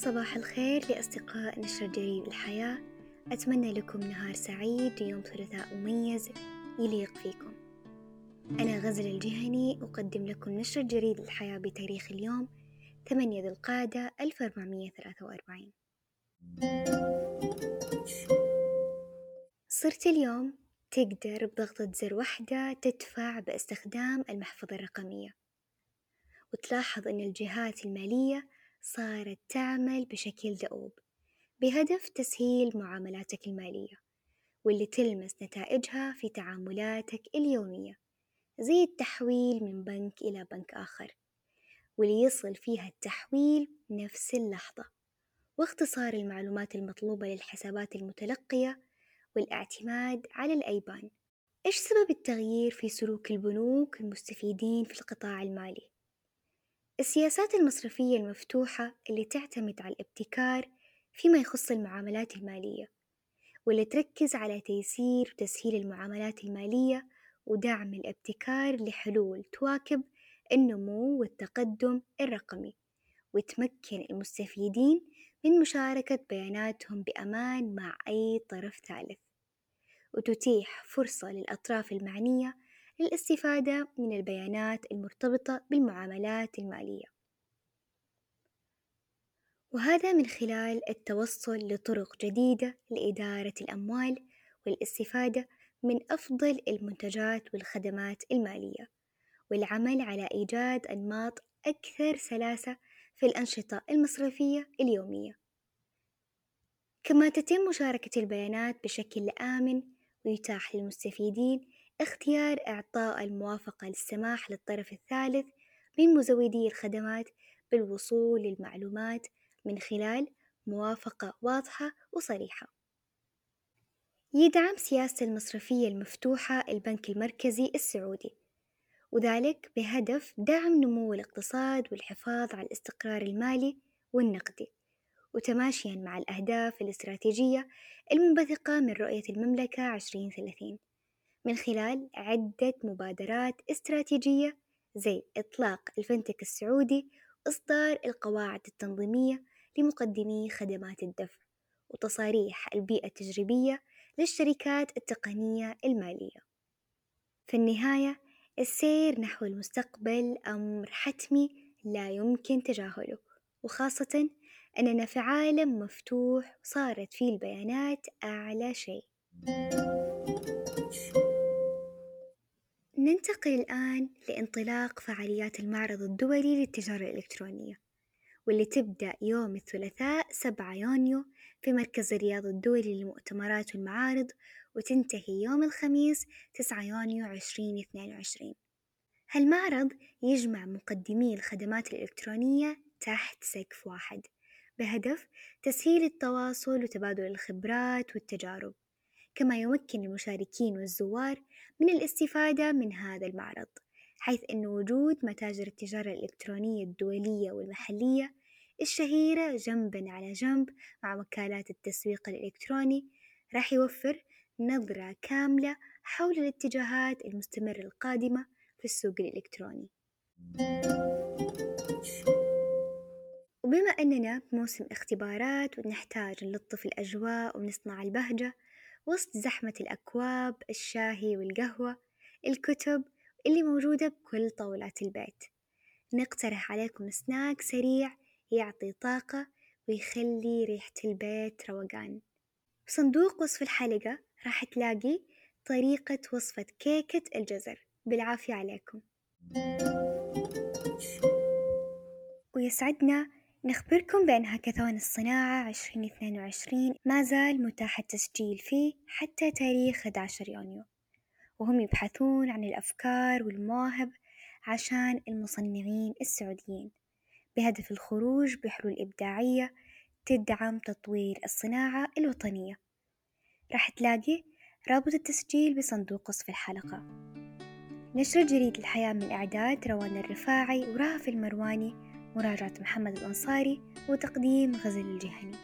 صباح الخير لأصدقاء نشر جريد الحياة. أتمنى لكم نهار سعيد ويوم ثلاثاء مميز يليق فيكم. أنا غزل الجهني أقدم لكم نشر جريد الحياة بتاريخ اليوم 8 ذي القعدة 1443 صرت اليوم تقدر بضغطة زر واحدة تدفع باستخدام المحفظة الرقمية. وتلاحظ أن الجهات المالية صارت تعمل بشكل دؤوب بهدف تسهيل معاملاتك المالية واللي تلمس نتائجها في تعاملاتك اليومية زي التحويل من بنك إلى بنك آخر واللي يصل فيها التحويل نفس اللحظة واختصار المعلومات المطلوبة للحسابات المتلقية والاعتماد على الأيبان إيش سبب التغيير في سلوك البنوك المستفيدين في القطاع المالي؟ السياسات المصرفية المفتوحة اللي تعتمد على الابتكار فيما يخص المعاملات المالية واللي تركز على تيسير وتسهيل المعاملات المالية ودعم الابتكار لحلول تواكب النمو والتقدم الرقمي وتمكن المستفيدين من مشاركة بياناتهم بأمان مع أي طرف ثالث وتتيح فرصة للأطراف المعنية للاستفادة من البيانات المرتبطة بالمعاملات المالية. وهذا من خلال التوصل لطرق جديدة لإدارة الأموال والاستفادة من أفضل المنتجات والخدمات المالية والعمل على إيجاد أنماط أكثر سلاسة في الأنشطة المصرفية اليومية. كما تتم مشاركة البيانات بشكل آمن ويتاح للمستفيدين اختيار إعطاء الموافقة للسماح للطرف الثالث من مزودي الخدمات بالوصول للمعلومات من خلال موافقة واضحة وصريحة. يدعم سياسة المصرفية المفتوحة البنك المركزي السعودي، وذلك بهدف دعم نمو الاقتصاد والحفاظ على الاستقرار المالي والنقدي، وتماشيًا مع الأهداف الاستراتيجية المنبثقة من رؤية المملكة عشرين ثلاثين. من خلال عدة مبادرات استراتيجية زي إطلاق الفنتك السعودي وإصدار القواعد التنظيمية لمقدمي خدمات الدفع وتصاريح البيئة التجريبية للشركات التقنية المالية. في النهاية السير نحو المستقبل أمر حتمي لا يمكن تجاهله وخاصة أننا في عالم مفتوح صارت فيه البيانات أعلى شيء. ننتقل الآن لانطلاق فعاليات المعرض الدولي للتجارة الإلكترونية واللي تبدأ يوم الثلاثاء سبعة يونيو في مركز الرياض الدولي للمؤتمرات والمعارض وتنتهي يوم الخميس تسعة يونيو عشرين اثنين وعشرين. هالمعرض يجمع مقدمي الخدمات الإلكترونية تحت سقف واحد بهدف تسهيل التواصل وتبادل الخبرات والتجارب. كما يمكن المشاركين والزوار من الاستفادة من هذا المعرض حيث أن وجود متاجر التجارة الإلكترونية الدولية والمحلية الشهيرة جنبا على جنب مع وكالات التسويق الإلكتروني راح يوفر نظرة كاملة حول الاتجاهات المستمرة القادمة في السوق الإلكتروني. وبما أننا بموسم اختبارات ونحتاج نلطف الأجواء ونصنع البهجة وسط زحمة الأكواب الشاهي والقهوة الكتب اللي موجودة بكل طاولات البيت. نقترح عليكم سناك سريع يعطي طاقة ويخلي ريحة البيت روقان. بصندوق وصف الحلقة راح تلاقي طريقة وصفة كيكة الجزر. بالعافية عليكم. ويسعدنا نخبركم بأن هاكاثون الصناعة عشرين اثنين وعشرين ما زال متاح التسجيل فيه حتى تاريخ 11 يونيو. وهم يبحثون عن الأفكار والمواهب عشان المصنعين السعوديين بهدف الخروج بحلول إبداعية تدعم تطوير الصناعة الوطنية. راح تلاقي رابط التسجيل بصندوق وصف الحلقة. نشر جريد الحياة من إعداد روان الرفاعي ورهف المرواني مراجعة محمد الأنصاري وتقديم غزل الجهني.